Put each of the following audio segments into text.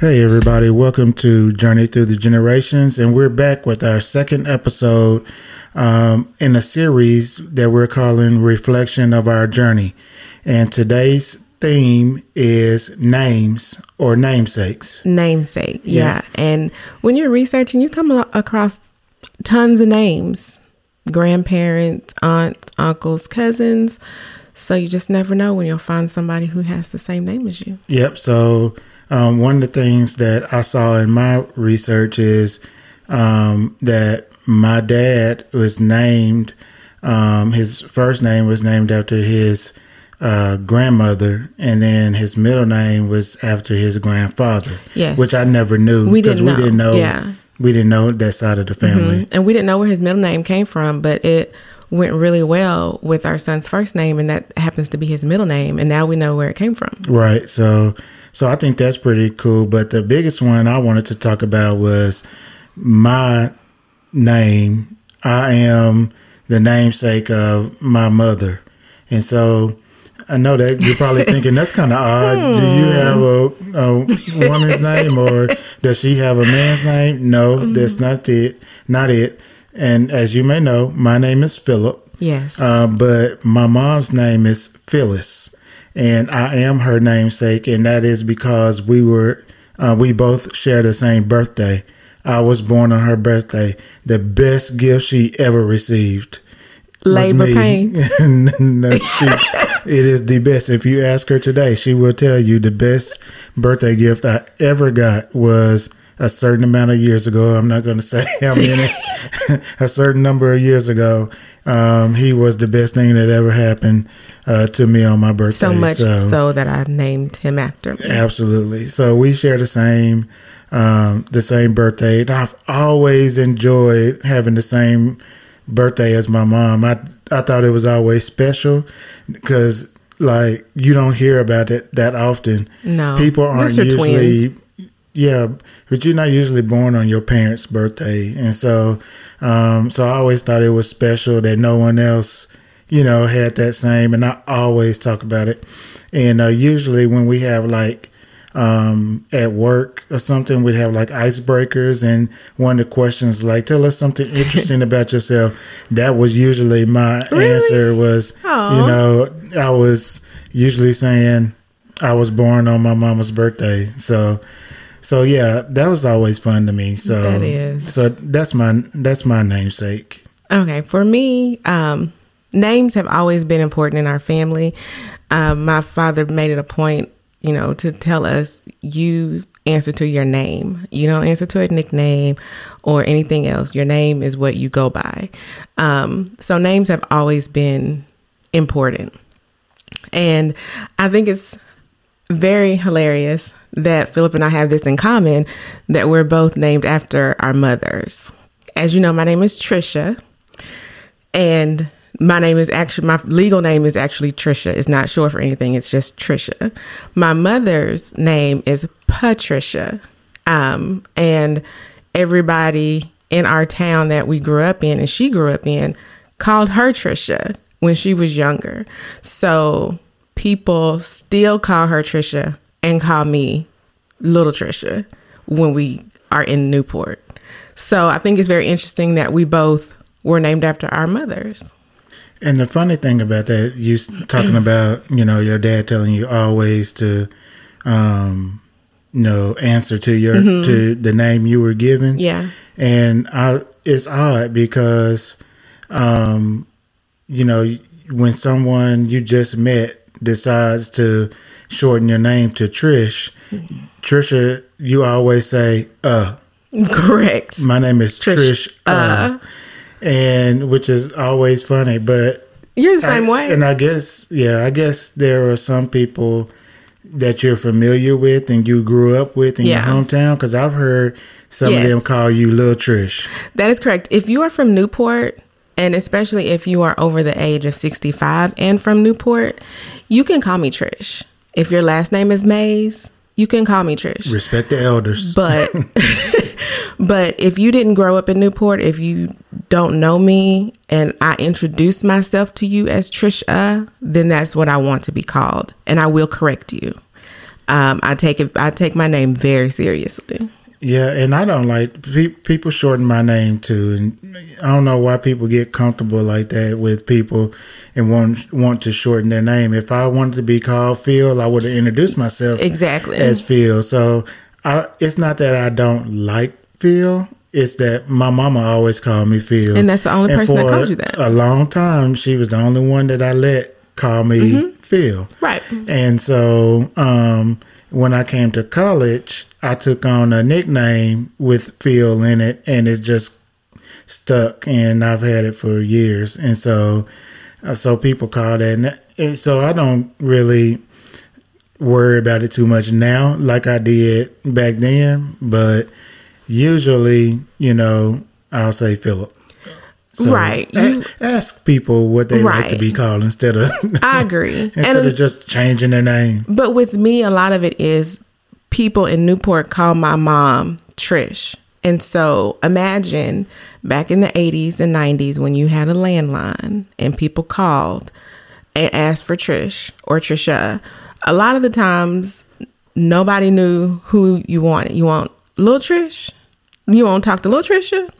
Hey, everybody, welcome to Journey Through the Generations, and we're back with our second episode um, in a series that we're calling Reflection of Our Journey. And today's theme is names or namesakes. Namesake, yeah. yeah. And when you're researching, you come across tons of names grandparents, aunts, uncles, cousins. So you just never know when you'll find somebody who has the same name as you. Yep. So um, one of the things that I saw in my research is um, that my dad was named, um, his first name was named after his uh, grandmother, and then his middle name was after his grandfather. Yes. Which I never knew. We. We didn't know. Yeah. We didn't know that side of the family. Mm-hmm. And we didn't know where his middle name came from, but it went really well with our son's first name, and that happens to be his middle name. And now we know where it came from. Right. So so I think that's pretty cool. But the biggest one I wanted to talk about was my name. I am the namesake of my mother. And so I know that you're probably thinking that's kind of odd. Do you hmm. have a, a, woman's name or does she have a man's name? No, mm. that's not it. Not it. And as you may know, my name is Phillip. Yes. Uh, but my mom's name is Phyllis and I am her namesake, and that is because we were uh, we both share the same birthday. I was born on her birthday. The best gift she ever received. Labor pains. no, she, it is the best. If you ask her today, she will tell you the best birthday gift I ever got was a certain amount of years ago. I'm not going to say how many. a certain number of years ago, um, he was the best thing that ever happened uh, to me on my birthday. So much so, so, that I named him after me. Absolutely. So we share the same um, the same birthday. And I've always enjoyed having the same birthday as my mom. I I thought it was always special because like you don't hear about it that often. No, people aren't usually. Twins. Yeah, but you're not usually born on your parents' birthday, and so, um, so I always thought it was special that no one else, you know, had that same. And I always talk about it. And uh, usually when we have like um, at work or something, we'd have like icebreakers, and one of the questions like, "Tell us something interesting about yourself." That was usually my really? answer. Was Aww. you know, I was usually saying I was born on my mama's birthday, so so yeah, that was always fun to me. So that is. So that's my that's my namesake. Okay, for me, um, names have always been important in our family. Um, my father made it a point, you know, to tell us you answer to your name. You don't answer to a nickname or anything else. Your name is what you go by. Um, so names have always been important. And I think it's very hilarious that Phillip and I have this in common that we're both named after our mothers. As you know, my name is Trisha, and my name is actually my legal name is actually Trisha. It's not short for anything. It's just Trisha. My mother's name is Patricia, um, and everybody in our town that we grew up in and she grew up in called her Trisha when she was younger. So people still call her Trisha and call me Little Trisha when we are in Newport. So I think it's very interesting that we both were named after our mothers. And the funny thing about that, you talking about, you know, your dad telling you always to, um, you know, answer to your mm-hmm. to the name you were given. Yeah. And I, it's odd because, um, you know, when someone you just met decides to shorten your name to Trish, Trisha, you always say uh. Correct. My name is Trish, Trish uh. uh. And which is always funny, but you're the same I, way. And I guess yeah, I guess there are some people that you're familiar with and you grew up with in yeah. your hometown because I've heard some yes. of them call you Little Trish. That is correct. If you are from Newport, and especially if you are over the age of 65 and from Newport, you can call me Trish. If your last name is Mays, you can call me Trish. Respect the elders. But but if you didn't grow up in Newport, if you don't know me and I introduce myself to you as Trisha, then that's what I want to be called and I will correct you. um, I take it. I take my name very seriously. Yeah, and I don't like pe- people shorten my name too, and I don't know why people get comfortable like that with people and want want to shorten their name. If I wanted to be called Phil, I would have introduced myself exactly as Phil. So I, it's not that I don't like Phil. It's that my mama always called me Phil, and that's the only and person that called you that. A long time, she was the only one that I let call me Mm-hmm. Phil. Right. And so um, when I came to college, I took on a nickname with Phil in it, and it's just stuck, and I've had it for years. And so, uh, so people call that, and- and so I don't really worry about it too much now, like I did back then. But usually, you know, I'll say Phillip. So Right. a- ask people what they like to be called instead of I agree. instead and of just changing their name. But with me, a lot of it is people in Newport call my mom Trish. And so imagine back in the 80s and 90s when you had a landline and people called and asked for Trish or Trisha. A lot of the times, nobody knew who you wanted. You want Little Trish? You won't talk to Lil Trisha?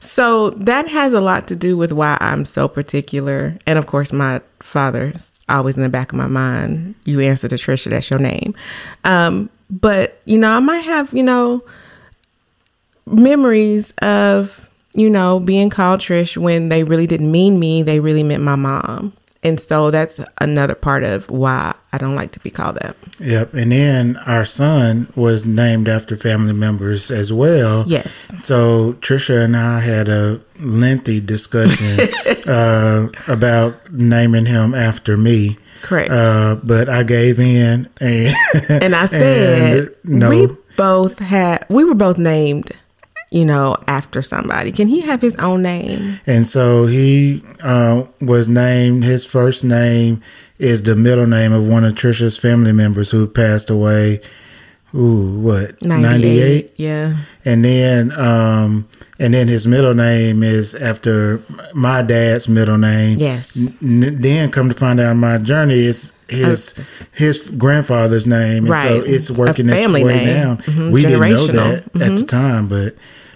So that has a lot to do with why I'm so particular. And of course, my father's always in the back of my mind. You answer to Trisha, that's your name. Um, but, you know, I might have, you know, memories of, you know, being called Trish when they really didn't mean me. They really meant my mom. And so that's another part of why I don't like to be called that. Yep. And then our son was named after family members as well. Yes. So Trisha and I had a lengthy discussion uh, about naming him after me. Correct. Uh, but I gave in, and and I said and no, we both had we were both named you know after somebody can he have his own name and so he uh, was named. His first name is the middle name of one of Trisha's family members who passed away. Ooh, what 98 yeah and then um and then his middle name is after my dad's middle name Yes. N- then come to find out my journey is his his grandfather's name. And so it's working its way name. down Mhm. we didn't know that at the Mhm. time but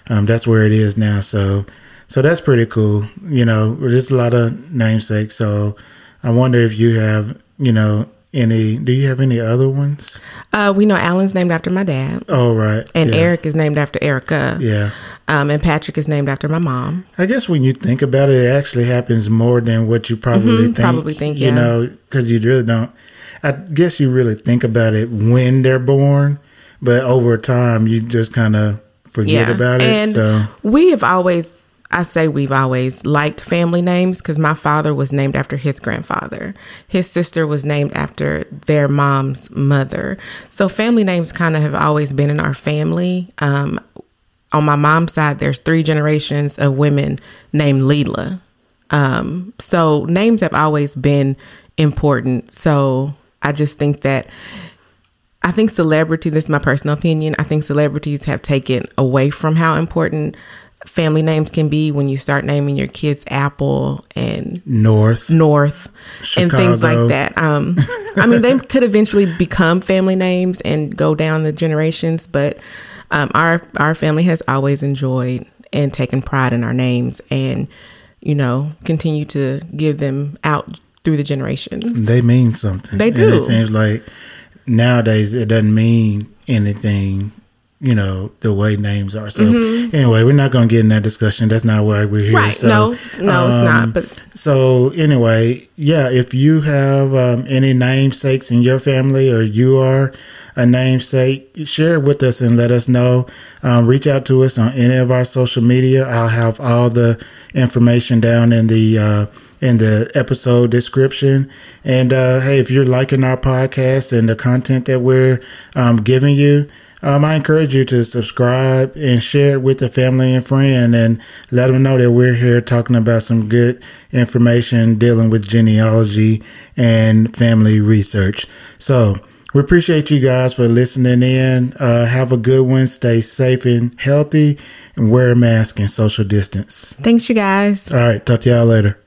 um that's where it is now. So so that's pretty cool. You know there's a lot of namesakes. So i wonder if you have you know any do you have any other ones? Uh we know alan's named after my dad. Oh right. And yeah. eric is named after erica. Yeah um and patrick is named after my mom I guess when you think about it, it actually happens more than what you probably think. Mm-hmm. probably think, you yeah. know, because you really don't. I guess you really think about it when they're born, but over time you just kind of forget about it. And so we have always, I say we've always liked family names because my father was named after his grandfather. His sister was named after their mom's mother. So family names kind of have always been in our family. Um, on my mom's side, there's three generations of women named Leela. Um, so names have always been important. So I just think that I think celebrity, this is my personal opinion, I think celebrities have taken away from how important family names can be when you start naming your kids Apple and North, North and things like that. Um, I mean, they could eventually become family names and go down the generations, but um, our our family has always enjoyed and taken pride in our names, and you know, continue to give them out through the generations. they mean something. They And do. it seems like nowadays it doesn't mean anything. You know the way names are. So anyway, we're not going to get in that discussion. That's not why we're here. Mm-hmm. Right? So, no, no, it's um, not. But So anyway, yeah, if you have um, any namesakes in your family or you are a namesake, share it with us and let us know. Um, reach out to us on any of our social media. I'll have all the information down in the uh, in the episode description. And uh, hey, if you're liking our podcast and the content that we're um, giving you. Um, I encourage you to subscribe and share it with a family and friend and let them know that we're here talking about some good information dealing with genealogy and family research. So we appreciate you guys for listening in. Uh, have a good one. Stay safe and healthy and wear a mask and social distance. thanks, you guys. All right. Talk to y'all later.